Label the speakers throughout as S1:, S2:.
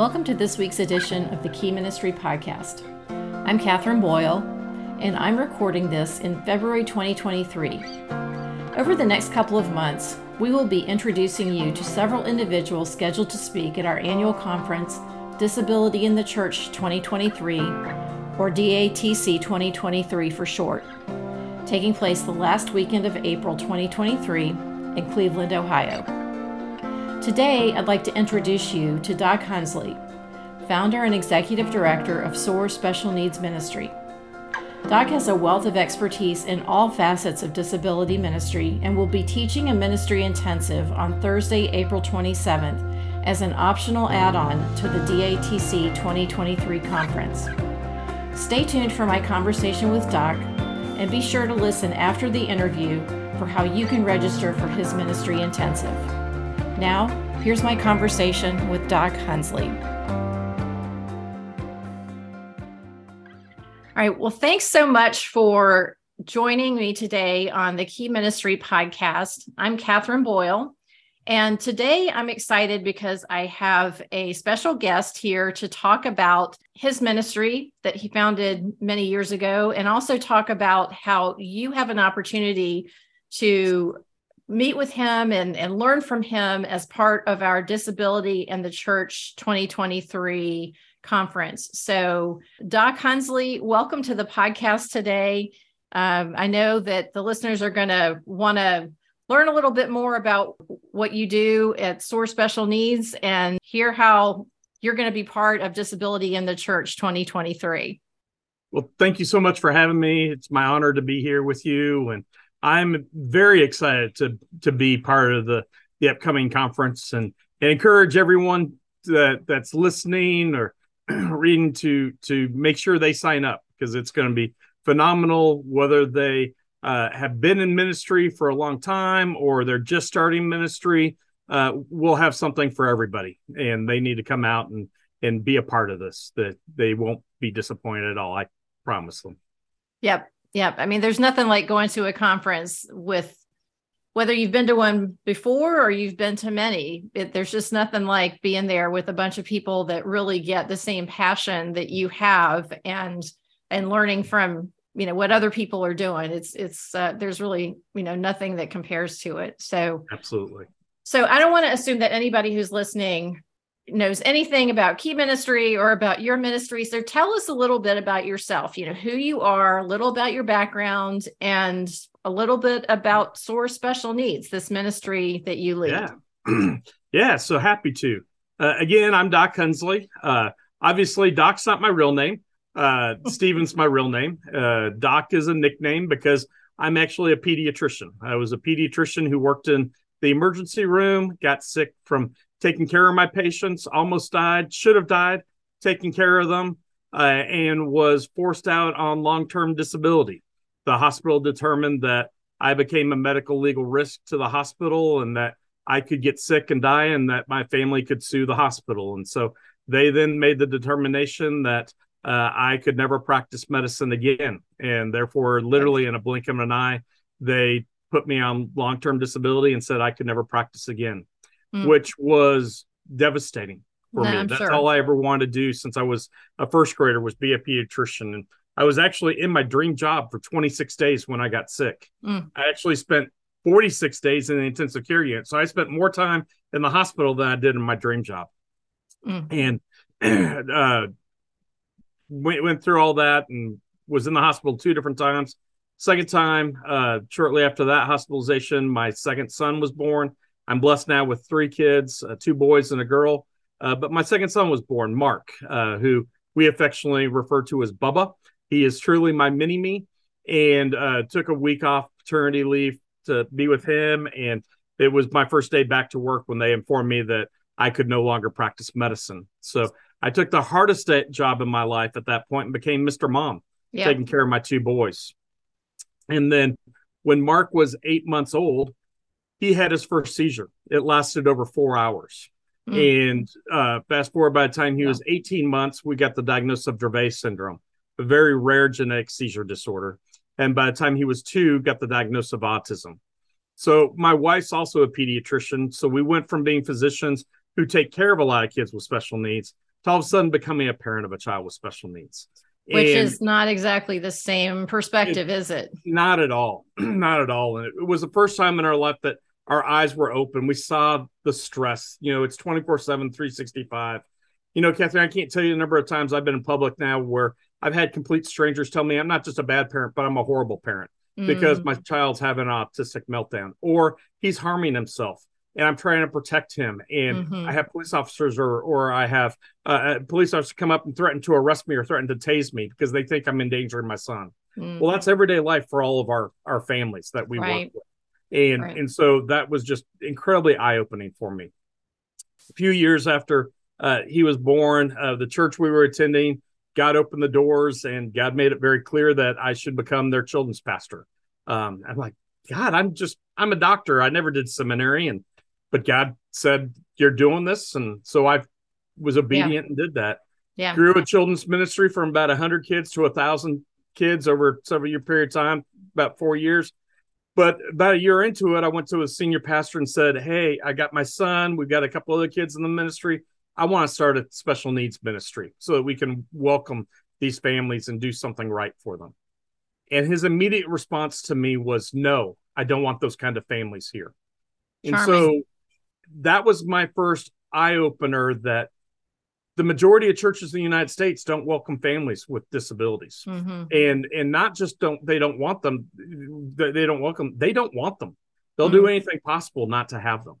S1: Welcome to this week's edition of the Key Ministry Podcast. I'm Catherine Boyle, and I'm recording this in February 2023. Over the next couple of months, we will be introducing you to several individuals scheduled to speak at our annual conference, Disability in the Church 2023, or DATC 2023 for short, taking place the last weekend of April 2023 in Cleveland, Ohio. Today, I'd like to introduce you to Doc Hunsley, founder and executive director of SOAR Special Needs Ministry. Doc has a wealth of expertise in all facets of disability ministry and will be teaching a ministry intensive on Thursday, April 27th as an optional add on to the DATC 2023 conference. Stay tuned for my conversation with Doc and be sure to listen after the interview for how you can register for his ministry intensive. Now, here's my conversation with Doc Hunsley. All right. Well, thanks so much for joining me today on the Key Ministry podcast. I'm Catherine Boyle. And today I'm excited because I have a special guest here to talk about his ministry that he founded many years ago, and also talk about how you have an opportunity to meet with him and, and learn from him as part of our Disability and the Church 2023 conference. So, Doc Hunsley, welcome to the podcast today. Um, I know that the listeners are going to want to learn a little bit more about what you do at SOAR Special Needs and hear how you're going to be part of Disability in the Church 2023.
S2: Well, thank you so much for having me. It's my honor to be here with you and I'm very excited to to be part of the the upcoming conference and, and encourage everyone that that's listening or reading to to make sure they sign up because it's going to be phenomenal whether they uh, have been in ministry for a long time or they're just starting ministry uh, we'll have something for everybody and they need to come out and and be a part of this that they won't be disappointed at all i promise them.
S1: Yep yeah. I mean, there's nothing like going to a conference with whether you've been to one before or you've been to many, it, there's just nothing like being there with a bunch of people that really get the same passion that you have and and learning from you know what other people are doing. It's it's uh, there's really you know nothing that compares to it. So
S2: absolutely.
S1: So I don't want to assume that anybody who's listening knows anything about key ministry or about your ministry. So tell us a little bit about yourself you know who you are a little about your background and a little bit about SOAR Special Needs this ministry that you lead.
S2: Yeah. Yeah so happy to. Uh, again i'm doc hunsley uh, obviously doc's not my real name. Uh, stephen's my real name. Uh, doc is a nickname because i'm actually a pediatrician. I was a pediatrician who worked in the emergency room got sick from taking care of my patients, almost died, should have died, taking care of them, uh, and was forced out on long term disability. The hospital determined that I became a medical legal risk to the hospital and that I could get sick and die and that my family could sue the hospital. And so they then made the determination that uh, I could never practice medicine again. And therefore, literally in a blink of an eye, they put me on long term disability and said I could never practice again mm. which was devastating for no, me. I'm That's sure. all I ever wanted to do since I was a first grader was be a pediatrician. And I was actually in my dream job for 26 days when I got sick. Mm. I actually spent 46 days in the intensive care unit. So I spent more time in the hospital than I did in my dream job. Mm. And uh, went, went through all that and was in the hospital two different times. Second time, uh, shortly after that hospitalization, my second son was born. I'm blessed now with three kids, uh, two boys and a girl. Uh, but my second son was born, Mark, uh, who we affectionately refer to as Bubba. He is truly my mini me, and uh, took a week off paternity leave to be with him. And it was my first day back to work when they informed me that I could no longer practice medicine. So I took the hardest job in my life at that point and became Mr. Mom, yeah. taking care of my two boys. And then when Mark was eight months old, he had his first seizure. It lasted over four hours. Mm. And uh, fast forward by the time he yeah. was 18 months, we got the diagnosis of Dravet syndrome, a very rare genetic seizure disorder. And by the time he was two, got the diagnosis of autism. So my wife's also a pediatrician. So we went from being physicians who take care of a lot of kids with special needs to all of a sudden becoming a parent of a child with special needs.
S1: Which and is not exactly the same perspective, it, is it?
S2: Not at all. not at all. And it, it was the first time in our life that our eyes were open. We saw the stress. You know, it's 24 7, 365. You know, Catherine, I can't tell you the number of times I've been in public now where I've had complete strangers tell me I'm not just a bad parent, but I'm a horrible parent mm. because my child's having an autistic meltdown or he's harming himself and I'm trying to protect him. And mm-hmm. I have police officers or or I have uh, police officers come up and threaten to arrest me or threaten to tase me because they think I'm endangering my son. Mm. Well, that's everyday life for all of our our families that we right. work with. And right. and so that was just incredibly eye opening for me. A few years after uh, he was born, uh, the church we were attending God opened the doors and God made it very clear that I should become their children's pastor. Um, I'm like, God, I'm just, I'm a doctor. I never did seminary. And, but God said, You're doing this. And so I was obedient yeah. and did that.
S1: Yeah.
S2: Grew a children's ministry from about 100 kids to a 1,000 kids over several year period of time, about four years. But about a year into it, I went to a senior pastor and said, Hey, I got my son. We've got a couple other kids in the ministry. I want to start a special needs ministry so that we can welcome these families and do something right for them. And his immediate response to me was, No, I don't want those kind of families here. Charming. And so that was my first eye opener that the majority of churches in the United States don't welcome families with disabilities. Mm-hmm. And and not just don't they don't want them they don't welcome they don't want them. They'll mm-hmm. do anything possible not to have them.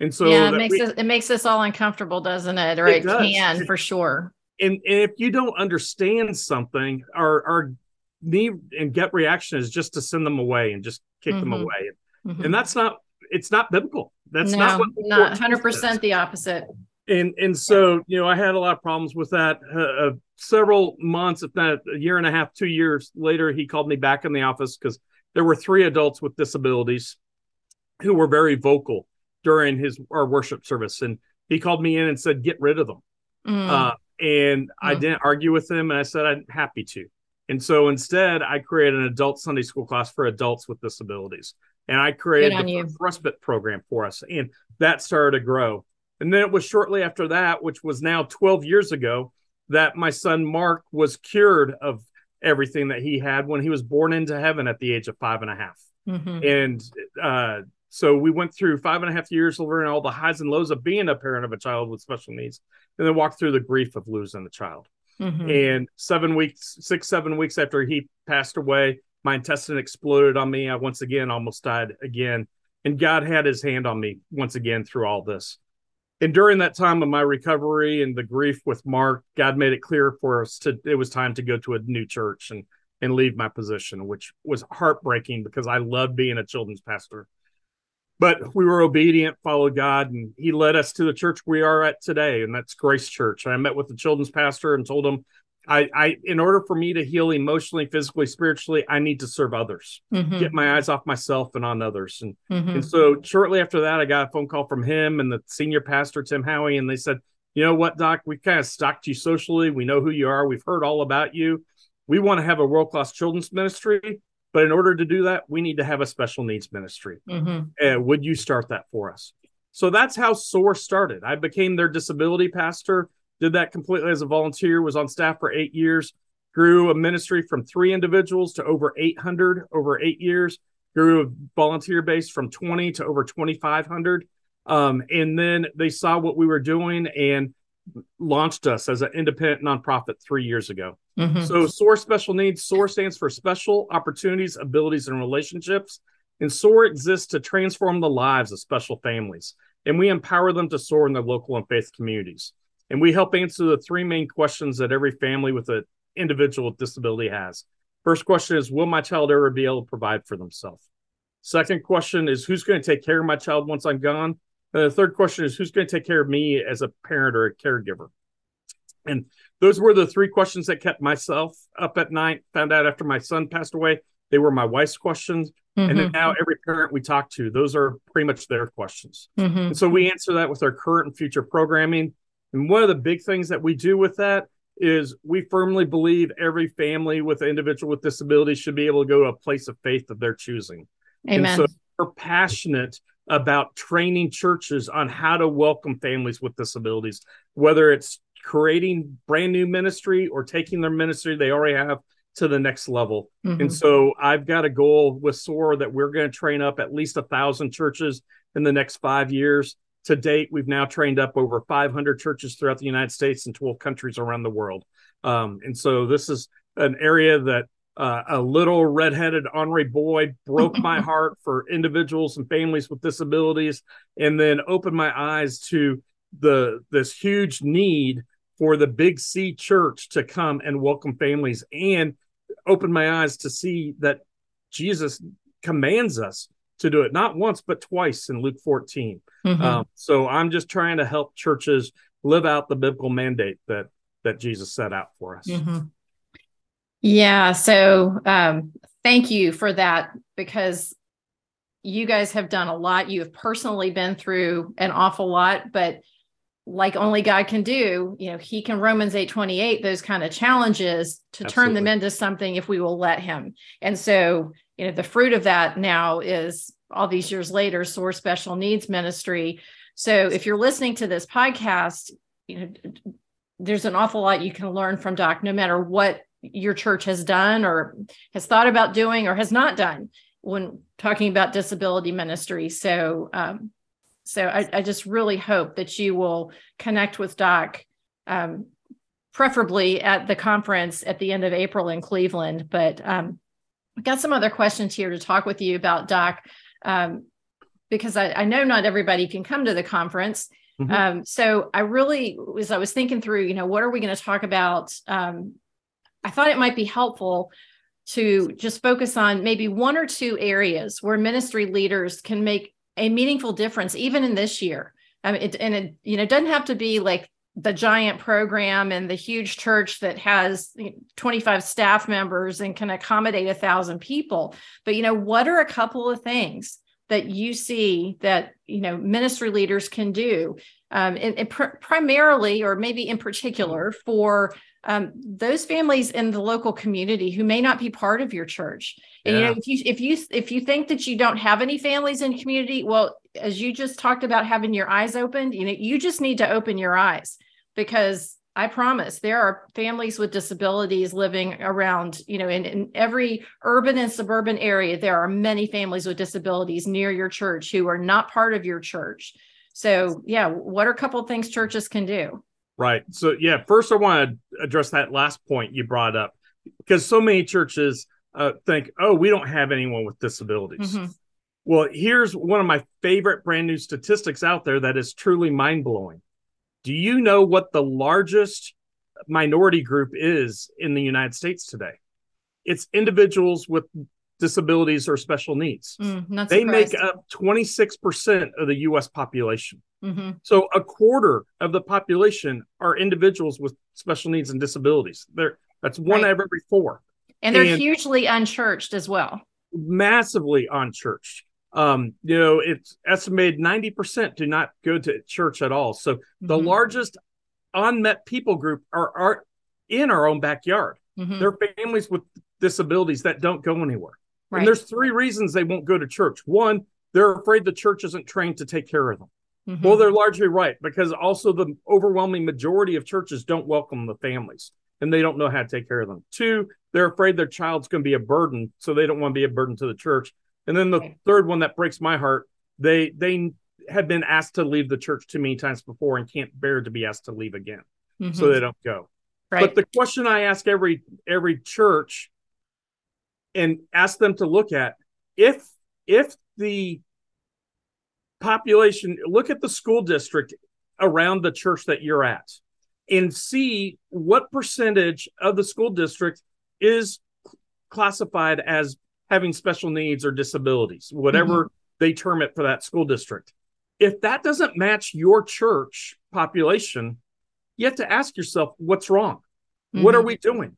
S2: And so
S1: yeah, it makes we, us, it makes us all uncomfortable, doesn't it? Or it, it can for sure.
S2: And, and if you don't understand something, our our need and gut reaction is just to send them away and just kick mm-hmm. them away. Mm-hmm. And that's not it's not biblical. That's no, not
S1: not hundred percent the opposite.
S2: And and so you know I had a lot of problems with that. Uh, uh, several months, if not a year and a half, two years later, he called me back in the office because there were three adults with disabilities who were very vocal during his our worship service, and he called me in and said, "Get rid of them." Mm. Uh, and mm. I didn't argue with him, and I said I'm happy to. And so instead, I created an adult Sunday school class for adults with disabilities, and I created the respite program for us, and that started to grow. And then it was shortly after that, which was now 12 years ago, that my son Mark was cured of everything that he had when he was born into heaven at the age of five and a half. Mm-hmm. And uh, so we went through five and a half years of learning all the highs and lows of being a parent of a child with special needs, and then walked through the grief of losing the child. Mm-hmm. And seven weeks, six, seven weeks after he passed away, my intestine exploded on me. I once again almost died again. And God had his hand on me once again through all this. And during that time of my recovery and the grief with Mark, God made it clear for us to it was time to go to a new church and and leave my position, which was heartbreaking because I loved being a children's pastor but we were obedient, followed God, and He led us to the church we are at today, and that's Grace Church. I met with the children's pastor and told him, I, I in order for me to heal emotionally, physically, spiritually, I need to serve others, mm-hmm. get my eyes off myself and on others. And mm-hmm. and so shortly after that, I got a phone call from him and the senior pastor Tim Howie, and they said, you know what, Doc, we kind of stalked you socially. We know who you are. We've heard all about you. We want to have a world class children's ministry. But in order to do that, we need to have a special needs ministry. Mm-hmm. Would you start that for us? So that's how SOAR started. I became their disability pastor, did that completely as a volunteer, was on staff for eight years, grew a ministry from three individuals to over 800 over eight years, grew a volunteer base from 20 to over 2,500. Um, and then they saw what we were doing and launched us as an independent nonprofit three years ago. Mm-hmm. So, SOAR Special Needs, SOAR stands for Special Opportunities, Abilities, and Relationships. And SOAR exists to transform the lives of special families. And we empower them to soar in their local and faith communities. And we help answer the three main questions that every family with an individual with disability has. First question is Will my child ever be able to provide for themselves? Second question is Who's going to take care of my child once I'm gone? And the third question is Who's going to take care of me as a parent or a caregiver? And those were the three questions that kept myself up at night. Found out after my son passed away, they were my wife's questions. Mm-hmm. And now every parent we talk to, those are pretty much their questions. Mm-hmm. And so we answer that with our current and future programming. And one of the big things that we do with that is we firmly believe every family with an individual with disability should be able to go to a place of faith of their choosing.
S1: Amen.
S2: And so we're passionate about training churches on how to welcome families with disabilities, whether it's creating brand new ministry or taking their ministry they already have to the next level.
S1: Mhm.
S2: And so I've got a goal with SOAR that we're going to train up at least a thousand churches in the next five years. To date, we've now trained up over 500 churches throughout the United States and 12 countries around the world. Um, and so this is an area that uh, a little redheaded Henri boy broke my heart for individuals and families with disabilities, and then opened my eyes to the this huge need for the Big C Church to come and welcome families, and opened my eyes to see that Jesus commands us to do it not once but twice in Luke 14.
S1: Mhm.
S2: Um, so I'm just trying to help churches live out the biblical mandate that that Jesus set out for us.
S1: Mhm. Yeah. So um, thank you for that because you guys have done a lot. You have personally been through an awful lot, but like only God can do, you know, He can Romans 8 28, those kind of challenges to turn them into something if we will let Him. And so, you know, the fruit of that now is all these years later, SOAR Special Needs Ministry. So if you're listening to this podcast, you know, there's an awful lot you can learn from Doc, no matter what your church has done or has thought about doing or has not done when talking about disability ministry. So, um, so I, I just really hope that you will connect with Doc, um, preferably at the conference at the end of April in Cleveland. But um, I've got some other questions here to talk with you about, Doc, um, because I, I know not everybody can come to the conference.
S2: Mhm.
S1: Um, so I really, as I was thinking through, you know, what are we going to talk about? Um, I thought it might be helpful to just focus on maybe one or two areas where ministry leaders can make a meaningful difference, even in this year. I mean, it, and it, you know, doesn't have to be like the giant program and the huge church that has 25 staff members and can accommodate a thousand people. But, you know, what are a couple of things that you see that, you know, ministry leaders can do? Um, and, and pr- primarily, or maybe in particular, for um, those families in the local community who may not be part of your church. And you know, if you if you if you think that you don't have any families in community, well, as you just talked about having your eyes opened, you know, you just need to open your eyes because I promise there are families with disabilities living around, you know, in, in every urban and suburban area. There are many families with disabilities near your church who are not part of your church. So, yeah, what are a couple of things churches can do?
S2: Right. So, yeah, first I want to address that last point you brought up because so many churches uh, think, oh, we don't have anyone with disabilities.
S1: Mhm.
S2: Well, here's one of my favorite brand new statistics out there that is truly mind blowing. Do you know what the largest minority group is in the United States today? It's individuals with disabilities or special needs.
S1: Mm,
S2: They make up 26% of the US population.
S1: Mhm.
S2: So a quarter of the population are individuals with special needs and disabilities. They're that's one
S1: Right.
S2: out of every four.
S1: and they're
S2: and-
S1: hugely unchurched as well.
S2: Massively unchurched. Um, you know, it's estimated 90% do not go to church at all. So the
S1: Mhm.
S2: largest unmet people group are, are in our own backyard.
S1: Mhm.
S2: They're families with disabilities that don't go anywhere.
S1: Right.
S2: And there's three reasons they won't go to church. One, they're afraid the church isn't trained to take care of them.
S1: Mhm.
S2: Well, they're largely right because also the overwhelming majority of churches don't welcome the families and they don't know how to take care of them. Two, they're afraid their child's going to be a burden, so they don't want to be a burden to the church. And then the
S1: Right.
S2: third one that breaks my heart, they they have been asked to leave the church too many times before and can't bear to be asked to leave again,
S1: Mhm.
S2: so they don't go.
S1: right.
S2: But the question I ask every every church and ask them to look at if if the population look at the school district around the church that you're at and see what percentage of the school district is classified as having special needs or disabilities whatever they term it for that school district if that doesn't match your church population you have to ask yourself what's wrong what are
S1: Mhm.
S2: we doing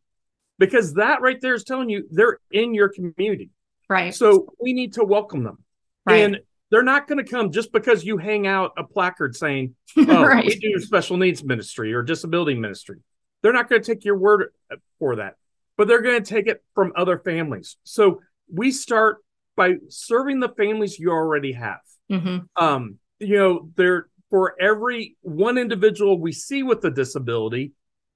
S2: because that right there is telling you they're in your community
S1: right?
S2: so we need to welcome them
S1: right.
S2: and they're not going to come just because you hang out a placard saying oh
S1: right.
S2: we do special needs ministry or disability ministry they're not going to take your word for that but they're going to take it from other families so we start by serving the families you already have
S1: Mhm.
S2: um you know there for every one individual we see with a disability,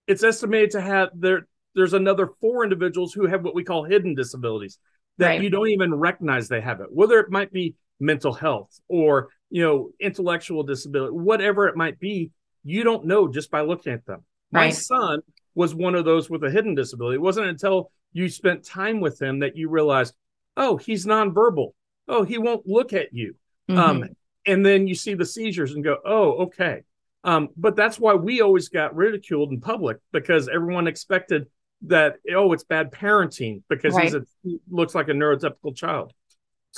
S2: it's estimated to have there there's another four individuals who have what we call hidden disabilities that right. you don't even recognize they have it. Whether it might be mental health or you know intellectual disability, whatever it might be, you don't know just by looking at them. Right. My son was one of those with a hidden disability. It wasn't until you spent time with him that you realized, oh, he's nonverbal. Oh, he won't look at you. Mm-hmm. Um, and then you see the seizures and go, oh, okay. Um, but that's why we always got ridiculed in public because everyone expected that, oh, it's bad parenting because right. he looks like a neurotypical child.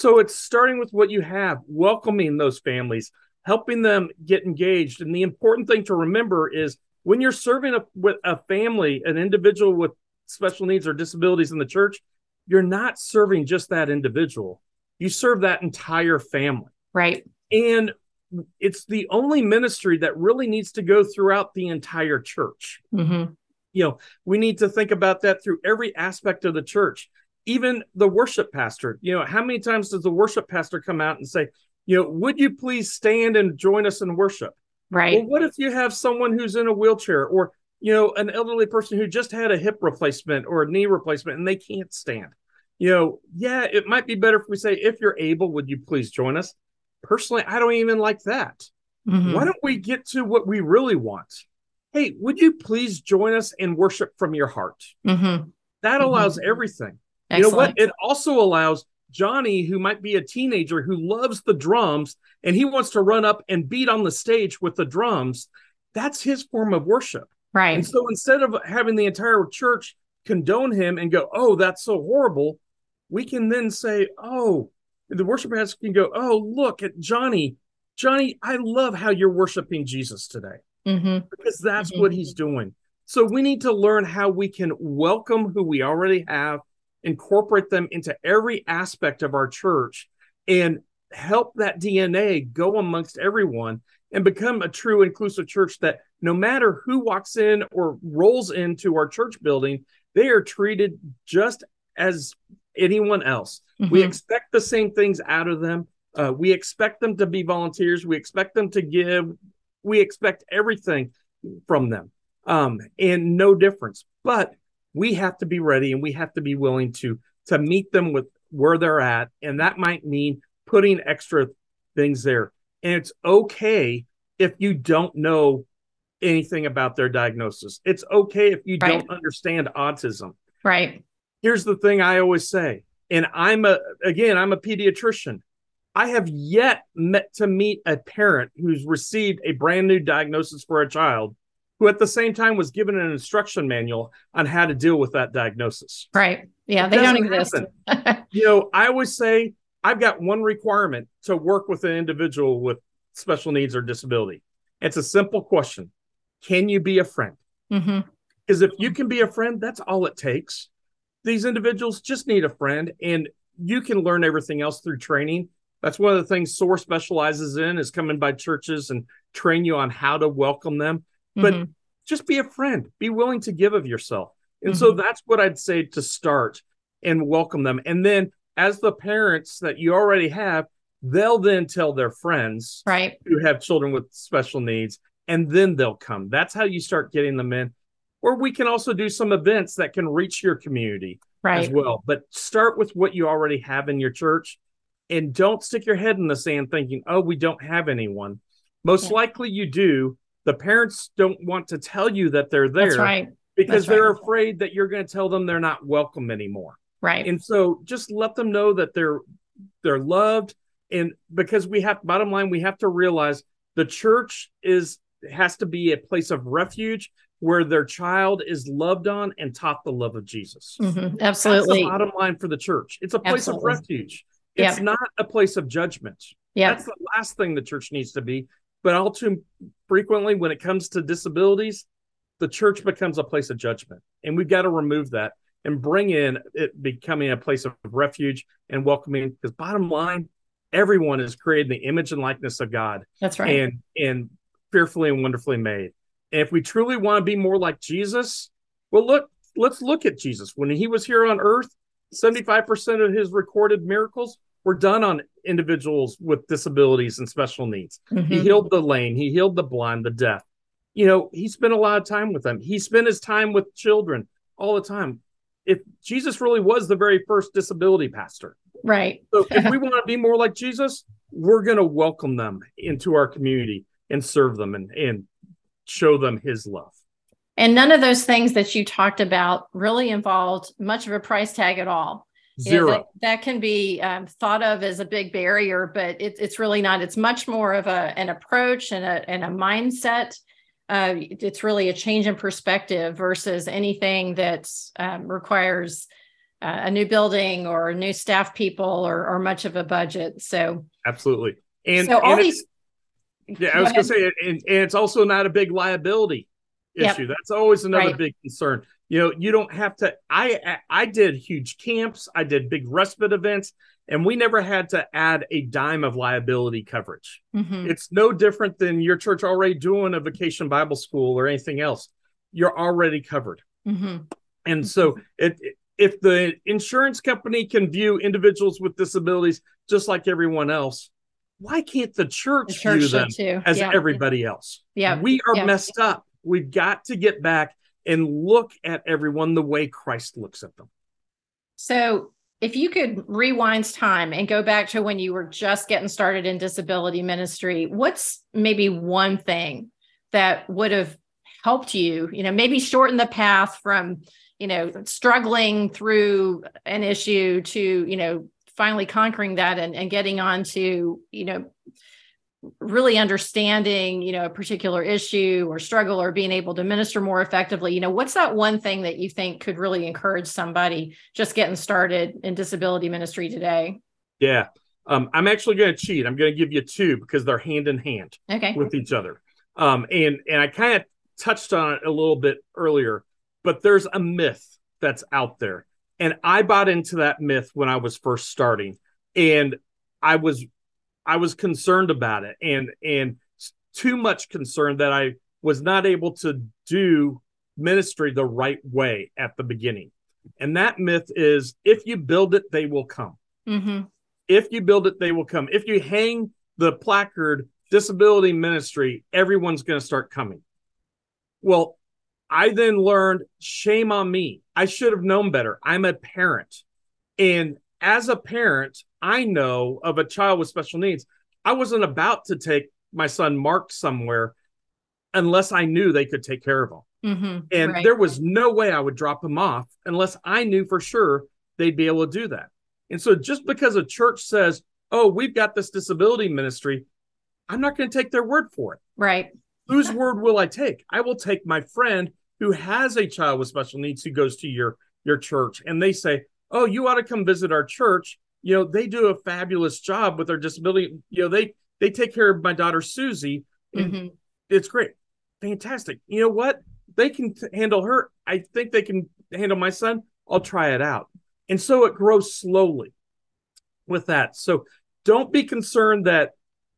S2: So it's starting with what you have, welcoming those families, helping them get engaged. And the important thing to remember is when you're serving a, with a family, an individual with special needs or disabilities in the church, you're not serving just that individual. You serve that entire family.
S1: Right.
S2: And it's the only ministry that really needs to go throughout the entire church. Mm-hmm. You know, we need to think about that through every aspect of the church, even the worship pastor. You know, how many times does the worship pastor come out and say, you know, would you please stand and join us in worship?
S1: Right.
S2: Well, what if you have someone who's in a wheelchair or, you know, an elderly person who just had a hip replacement or a knee replacement and they can't stand? You know, yeah, it might be better if we say, if you're able, would you please join us? Personally, I don't even like that. Mm-hmm. Why don't we get to what we really want? Hey, would you please join us in worship from your heart? Mm-hmm. That allows mm-hmm. everything. Excellent. You know what? It also allows Johnny, who might be a teenager who loves the drums and he wants to run up and beat on the stage with the drums, that's his form of worship.
S1: Right.
S2: And so instead of having the entire church condone him and go, oh, that's so horrible, we can then say, oh, the worship pastor can go, oh, look at Johnny. Johnny, I love how you're worshiping Jesus today mm-hmm. because that's mm-hmm. what he's doing. So we need to learn how we can welcome who we already have incorporate them into every aspect of our church and help that DNA go amongst everyone and become a true inclusive church that no matter who walks in or rolls into our church building, they are treated just as anyone else. Mm-hmm. We expect the same things out of them. Uh, we expect them to be volunteers. We expect them to give. We expect everything from them, um, and no difference. But we have to be ready and we have to be willing to to meet them with where they're at. And that might mean putting extra things there. And it's okay if you don't know anything about their diagnosis. It's okay if you right. don't understand autism.
S1: Right.
S2: Here's the thing i always say and i'm a again i'm a pediatrician. I have yet met to meet a parent who's received a brand new diagnosis for a child who at the same time was given an instruction manual on how to deal with that diagnosis.
S1: Right. Yeah, it they don't exist.
S2: you know, I always say I've got one requirement to work with an individual with special needs or disability. It's a simple question Can you be a friend? Because mm-hmm. if you can be a friend, that's all it takes. These individuals just need a friend, and you can learn everything else through training. That's one of the things SOAR specializes in is coming by churches and train you on how to welcome them but mm-hmm. just be a friend be willing to give of yourself and mm-hmm. so that's what i'd say to start and welcome them and then as the parents that you already have they'll then tell their friends
S1: right
S2: who have children with special needs and then they'll come that's how you start getting them in or we can also do some events that can reach your community
S1: right.
S2: as well but start with what you already have in your church and don't stick your head in the sand thinking oh we don't have anyone most yeah. likely you do the parents don't want to tell you that they're there
S1: right.
S2: because they're afraid that you're going to tell them they're not welcome anymore.
S1: Right.
S2: And so just let them know that they're they're loved and because we have bottom line we have to realize the church is has to be a place of refuge where their child is loved on and taught the love of Jesus.
S1: Mm-hmm. Absolutely.
S2: bottom line for the church. It's a place Absolutely. of refuge. It's
S1: yep.
S2: not a place of judgment.
S1: Yeah.
S2: That's the last thing the church needs to be. But all too frequently, when it comes to disabilities, the church becomes a place of judgment. And we've got to remove that and bring in it becoming a place of refuge and welcoming. Because bottom line, everyone is created in the image and likeness of God.
S1: That's right.
S2: And and fearfully and wonderfully made. And if we truly want to be more like Jesus, well, look, let's look at Jesus. When he was here on earth, 75% of his recorded miracles were done on individuals with disabilities and special needs.
S1: Mhm.
S2: He healed the lame, he healed the blind, the deaf. You know, he spent a lot of time with them. He spent his time with children all the time. If Jesus really was the very first disability pastor.
S1: Right.
S2: So if we want to be more like Jesus, we're going to welcome them into our community and serve them and, and show them his love.
S1: And none of those things that you talked about really involved much of a price tag at all. Yeah,
S2: Zero.
S1: that, that can be um, thought of as a big barrier, but it, it's really not. It's much more of a an approach and a and a mindset. Uh, it's really a change in perspective versus anything that um, requires uh, a new building or new staff people or, or much of a budget. So,
S2: Absolutely. And,
S1: so all
S2: and
S1: these.
S2: Yeah, I was going to say, and, and it's also not a big liability
S1: Yep.
S2: issue. That's always another
S1: Right.
S2: big concern. You know, you don't have to. I I did huge camps. I did big respite events, and we never had to add a dime of liability coverage.
S1: Mhm.
S2: It's no different than your church already doing a vacation Bible school or anything else. You're already covered.
S1: Mhm.
S2: And so it, if the insurance company can view individuals with disabilities just like everyone else, why can't the church,
S1: The church
S2: view them
S1: too.
S2: as
S1: yeah.
S2: everybody else?
S1: Yeah.
S2: We are
S1: yeah.
S2: messed up. We've got to get back and look at everyone the way Christ looks at them.
S1: So, if you could rewind time and go back to when you were just getting started in disability ministry, what's maybe one thing that would have helped you, you know, maybe shorten the path from, you know, struggling through an issue to, you know, finally conquering that and, and getting on to, you know, really understanding, you know, a particular issue or struggle or being able to minister more effectively, you know, what's that one thing that you think could really encourage somebody just getting started in disability ministry today?
S2: Yeah. Um, I'm actually going to cheat. I'm going to give you two because they're hand in hand.
S1: Okay.
S2: with each other. Um, and and I kind of touched on it a little bit earlier, but there's a myth that's out there, and I bought into that myth when I was first starting, and I was I was concerned about it, and and too much concerned that I was not able to do ministry the right way at the beginning. And that myth is if you build it, they will come
S1: Mm-hmm.
S2: if you build it, they will come. If you hang the placard disability ministry, everyone's going to start coming. Well, I then learned shame on me. I should have known better. I'm a parent. And as a parent, I know of a child with special needs. I wasn't about to take my son Mark somewhere unless I knew they could take care of him.
S1: Mm-hmm.
S2: And
S1: Right.
S2: there was no way I would drop him off unless I knew for sure they'd be able to do that. And so just because a church says, oh, we've got this disability ministry, I'm not going to take their word for it.
S1: Right.
S2: Whose word will I take? I will take my friend who has a child with special needs who goes to your your church and they say, "Oh, you ought to come visit our church. You know, they do a fabulous job with their disability. You know, they they take care of my daughter Susie and
S1: Mhm.
S2: it's great. Fantastic. You know what? They can t- handle her. I think they can handle my son. I'll try it out. And so it grows slowly with that. So don't be concerned that,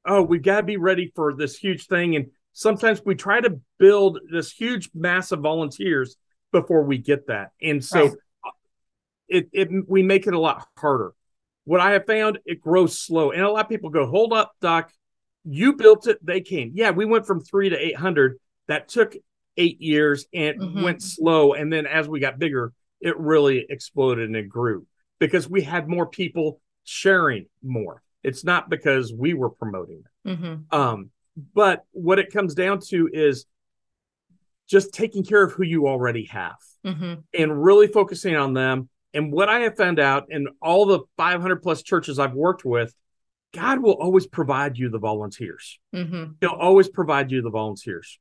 S2: oh, we've got to be ready for this huge thing. And sometimes we try to build this huge mass of volunteers before we get that. And so
S1: Right.
S2: it, it we make it a lot harder. What I have found, it grows slow. And a lot of people go, hold up, Doc. You built it, they came. Yeah, we went from three to 800. That took eight years and
S1: Mhm.
S2: went slow. And then as we got bigger, it really exploded and it grew because we had more people sharing more. It's not because we were promoting it.
S1: Mhm.
S2: Um, but what it comes down to is just taking care of who you already have
S1: Mhm.
S2: and really focusing on them. And what I have found out in all the 500 plus churches I've worked with, God will always provide you the volunteers.
S1: Mhm.
S2: He'll always provide you the volunteers.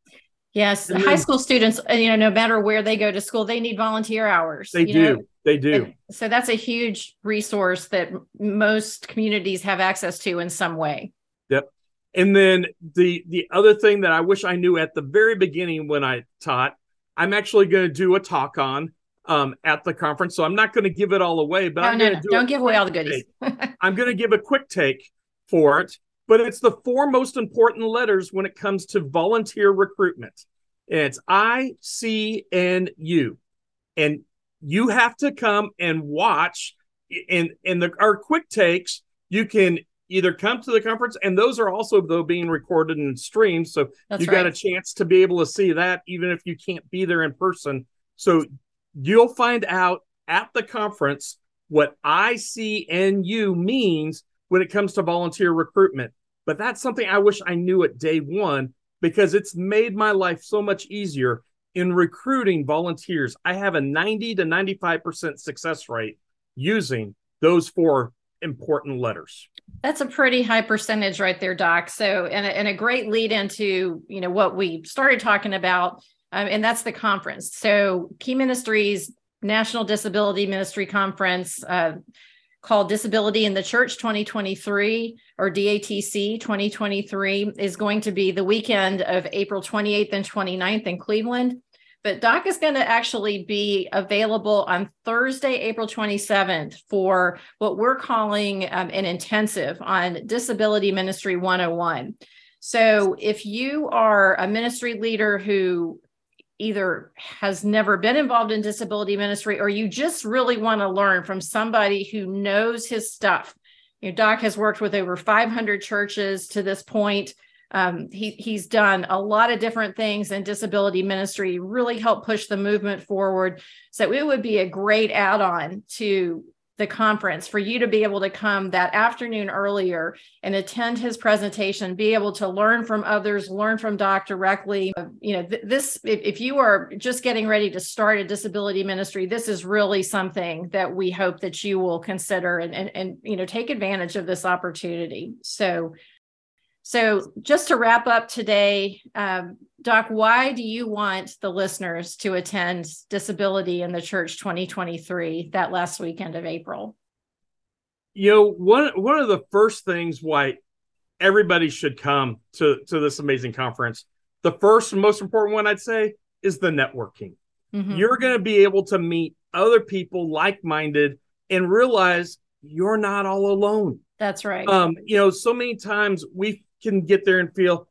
S1: Yes, high school students, uh, you know, no matter where they go to school, they need volunteer hours.
S2: They
S1: you know?
S2: do. They do.
S1: So that's a huge resource that most communities have access to in some way. Yep.
S2: And then the the other thing that I wish I knew at the very beginning when I taught, I'm actually going to do a talk on um, at the conference. So I'm not going to give it all away, but
S1: No,
S2: I'm
S1: no,
S2: going
S1: no.
S2: to Do
S1: don't give away all the goodies.
S2: I'm going to give a quick take for it, but it's the four most important letters when it comes to volunteer recruitment. And it's I, C, and U. And you have to come and watch. And and the our quick takes, you can either come to the conference, and those are also though being recorded and streamed, so
S1: That's
S2: you
S1: right.
S2: got a chance to be able to see that even if you can't be there in person. So you'll find out at the conference what ICNU means when it comes to volunteer recruitment. But that's something I wish I knew at day one because it's made my life so much easier in recruiting volunteers. I have a 90 to 95% success rate using those four important letters.
S1: That's a pretty high percentage right there, Doc. So, and a, and a great lead into you know what we started talking about, um, and that's the conference. So, Key Ministries National Disability Ministry Conference, uh, called Disability in the Church 2023 or DATC 2023, is going to be the weekend of April 28th and 29th in Cleveland. But Doc is going to actually be available on Thursday, April 27th for what we're calling um, an intensive on Disability Ministry 101. So if you are a ministry leader who either has never been involved in disability ministry or you just really want to learn from somebody who knows his stuff. You know, Doc has worked with over 500 churches to this point. Um, he, he's done a lot of different things in disability ministry, really helped push the movement forward. So it would be a great add on to the conference for you to be able to come that afternoon earlier and attend his presentation be able to learn from others learn from doc directly uh, you know th- this if, if you are just getting ready to start a disability ministry this is really something that we hope that you will consider and and, and you know take advantage of this opportunity. So so, just to wrap up today, um, Doc, why do you want the listeners to attend Disability in the Church 2023 that last weekend of April?
S2: You know, one one of the first things why everybody should come to to this amazing conference. The first and most important one I'd say is the networking. Mm-hmm. You're going to be able to meet other people like-minded and realize you're not all alone.
S1: That's right.
S2: Um, you know, so many times we can get there and feel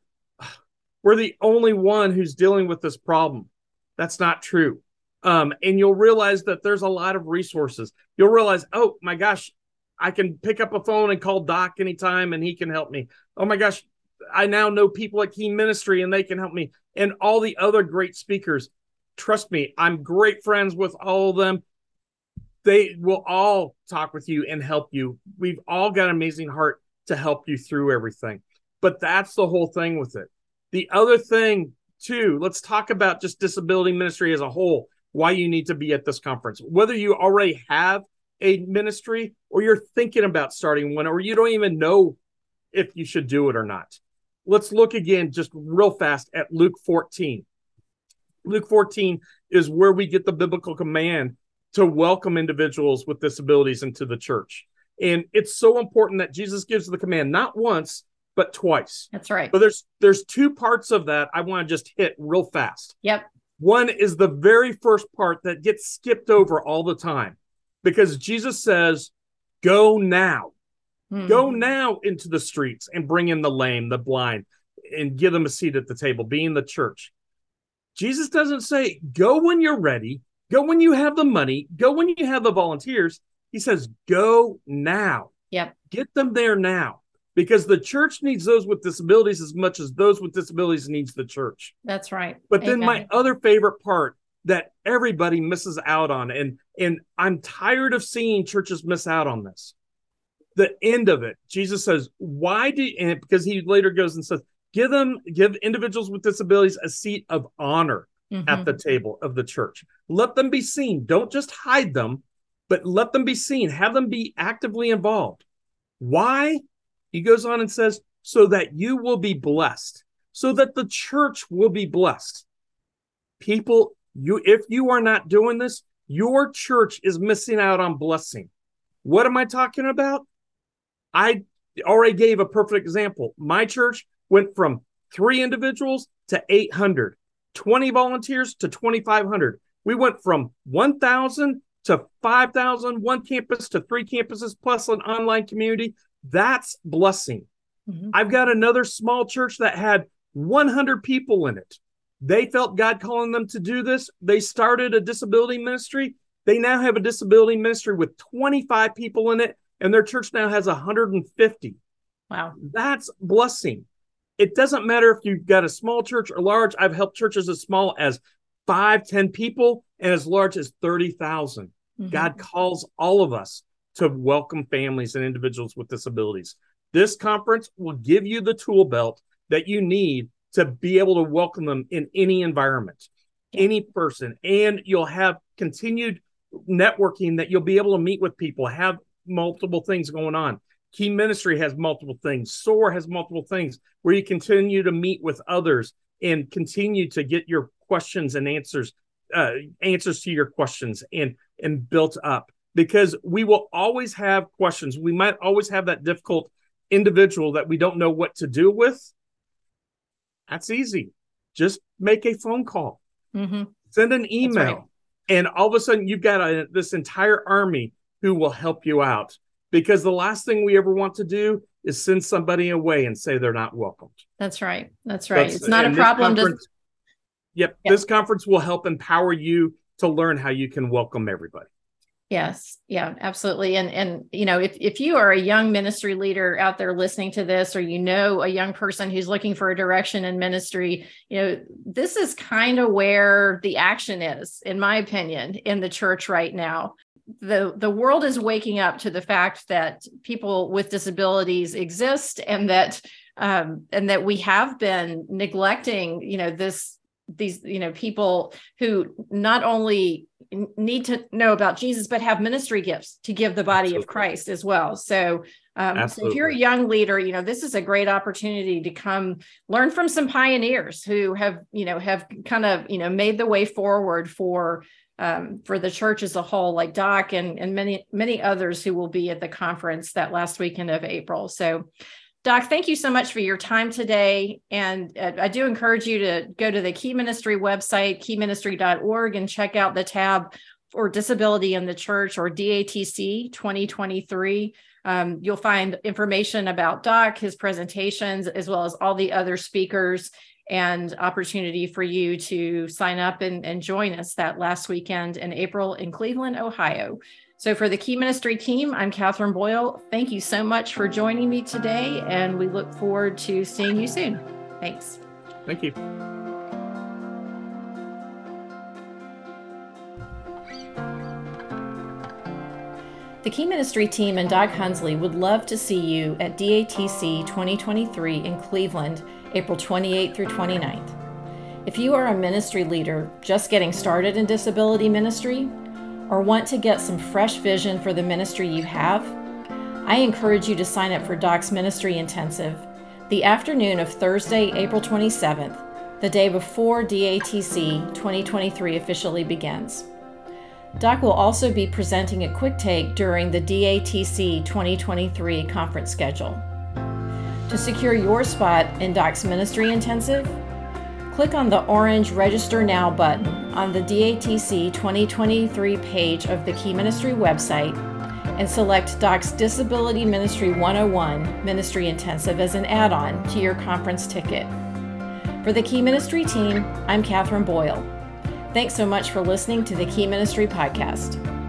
S2: we're the only one who's dealing with this problem. That's not true. Um, and you'll realize that there's a lot of resources. You'll realize, oh my gosh, I can pick up a phone and call Doc anytime and he can help me. Oh my gosh, I now know people at Key Ministry and they can help me. And all the other great speakers. Trust me, I'm great friends with all of them. They will all talk with you and help you. We've all got an amazing heart to help you through everything. But that's the whole thing with it. The other thing, too, let's talk about just disability ministry as a whole, why you need to be at this conference. Whether you already have a ministry or you're thinking about starting one or you don't even know if you should do it or not. Let's look again just real fast at Luke 14. Luke 14 is where we get the biblical command to welcome individuals with disabilities into the church. And it's so important that Jesus gives the command not once, but twice.
S1: That's right.
S2: But there's there's two parts of that I want to just hit real fast.
S1: Yep.
S2: One is the very first part that gets skipped over all the time because Jesus says, "Go now. Mm-hmm. Go now into the streets and bring in the lame, the blind, and give them a seat at the table, be in the church." Jesus doesn't say, "Go when you're ready. Go when you have the money. Go when you have the volunteers." He says, "Go now."
S1: Yep.
S2: Get them there now because the church needs those with disabilities as much as those with disabilities needs the church.
S1: That's right.
S2: But Amen. then my other favorite part that everybody misses out on and and I'm tired of seeing churches miss out on this. The end of it. Jesus says, "Why do and because he later goes and says, give them give individuals with disabilities a seat of honor mm-hmm. at the table of the church. Let them be seen. Don't just hide them, but let them be seen. Have them be actively involved. Why? He goes on and says, so that you will be blessed, so that the church will be blessed. People, you if you are not doing this, your church is missing out on blessing. What am I talking about? I already gave a perfect example. My church went from three individuals to 800, 20 volunteers to 2,500. We went from 1,000 to 5,000, one campus to three campuses, plus an online community. That's blessing. Mm-hmm. I've got another small church that had 100 people in it. They felt God calling them to do this. They started a disability ministry. They now have a disability ministry with 25 people in it, and their church now has 150.
S1: Wow.
S2: That's blessing. It doesn't matter if you've got a small church or large. I've helped churches as small as five, ten people and as large as 30,000. Mm-hmm. God calls all of us to welcome families and individuals with disabilities. This conference will give you the tool belt that you need to be able to welcome them in any environment, any person, and you'll have continued networking that you'll be able to meet with people, have multiple things going on. Key Ministry has multiple things. SOAR has multiple things where you continue to meet with others and continue to get your questions and answers, uh, answers to your questions and and built up. Because we will always have questions. We might always have that difficult individual that we don't know what to do with. That's easy. Just make a phone call, mm-hmm. send an email, right. and all of a sudden you've got a, this entire army who will help you out because the last thing we ever want to do is send somebody away and say they're not welcomed.
S1: That's right. That's right. That's, it's not a problem. To...
S2: Yep, yep. This conference will help empower you to learn how you can welcome everybody.
S1: Yes, yeah, absolutely. And and you know, if if you are a young ministry leader out there listening to this, or you know a young person who's looking for a direction in ministry, you know, this is kind of where the action is, in my opinion, in the church right now the the world is waking up to the fact that people with disabilities exist and that um, and that we have been neglecting you know this these you know people who not only need to know about Jesus but have ministry gifts to give the body Absolutely. of Christ as well so um, so if you're a young leader you know this is a great opportunity to come learn from some pioneers who have you know have kind of you know made the way forward for um, for the church as a whole, like Doc and, and many, many others who will be at the conference that last weekend of April. So, Doc, thank you so much for your time today. And uh, I do encourage you to go to the Key Ministry website, keyministry.org, and check out the tab for disability in the church or DATC 2023. Um, you'll find information about Doc, his presentations, as well as all the other speakers and opportunity for you to sign up and, and join us that last weekend in April in Cleveland, Ohio. So, for the Key Ministry team, I'm Catherine Boyle. Thank you so much for joining me today, and we look forward to seeing you soon. Thanks.
S2: Thank you.
S1: The Key Ministry team and Doc Hunsley would love to see you at DATC 2023 in Cleveland April 28th through 29th. If you are a ministry leader just getting started in disability ministry or want to get some fresh vision for the ministry you have, I encourage you to sign up for Doc's Ministry Intensive the afternoon of Thursday, April 27th, the day before DATC 2023 officially begins. Doc will also be presenting a quick take during the DATC 2023 conference schedule. To secure your spot in Doc's Ministry Intensive, click on the orange Register Now button on the DATC 2023 page of the Key Ministry website and select Doc's Disability Ministry 101 Ministry Intensive as an add on to your conference ticket. For the Key Ministry team, I'm Catherine Boyle. Thanks so much for listening to the Key Ministry podcast.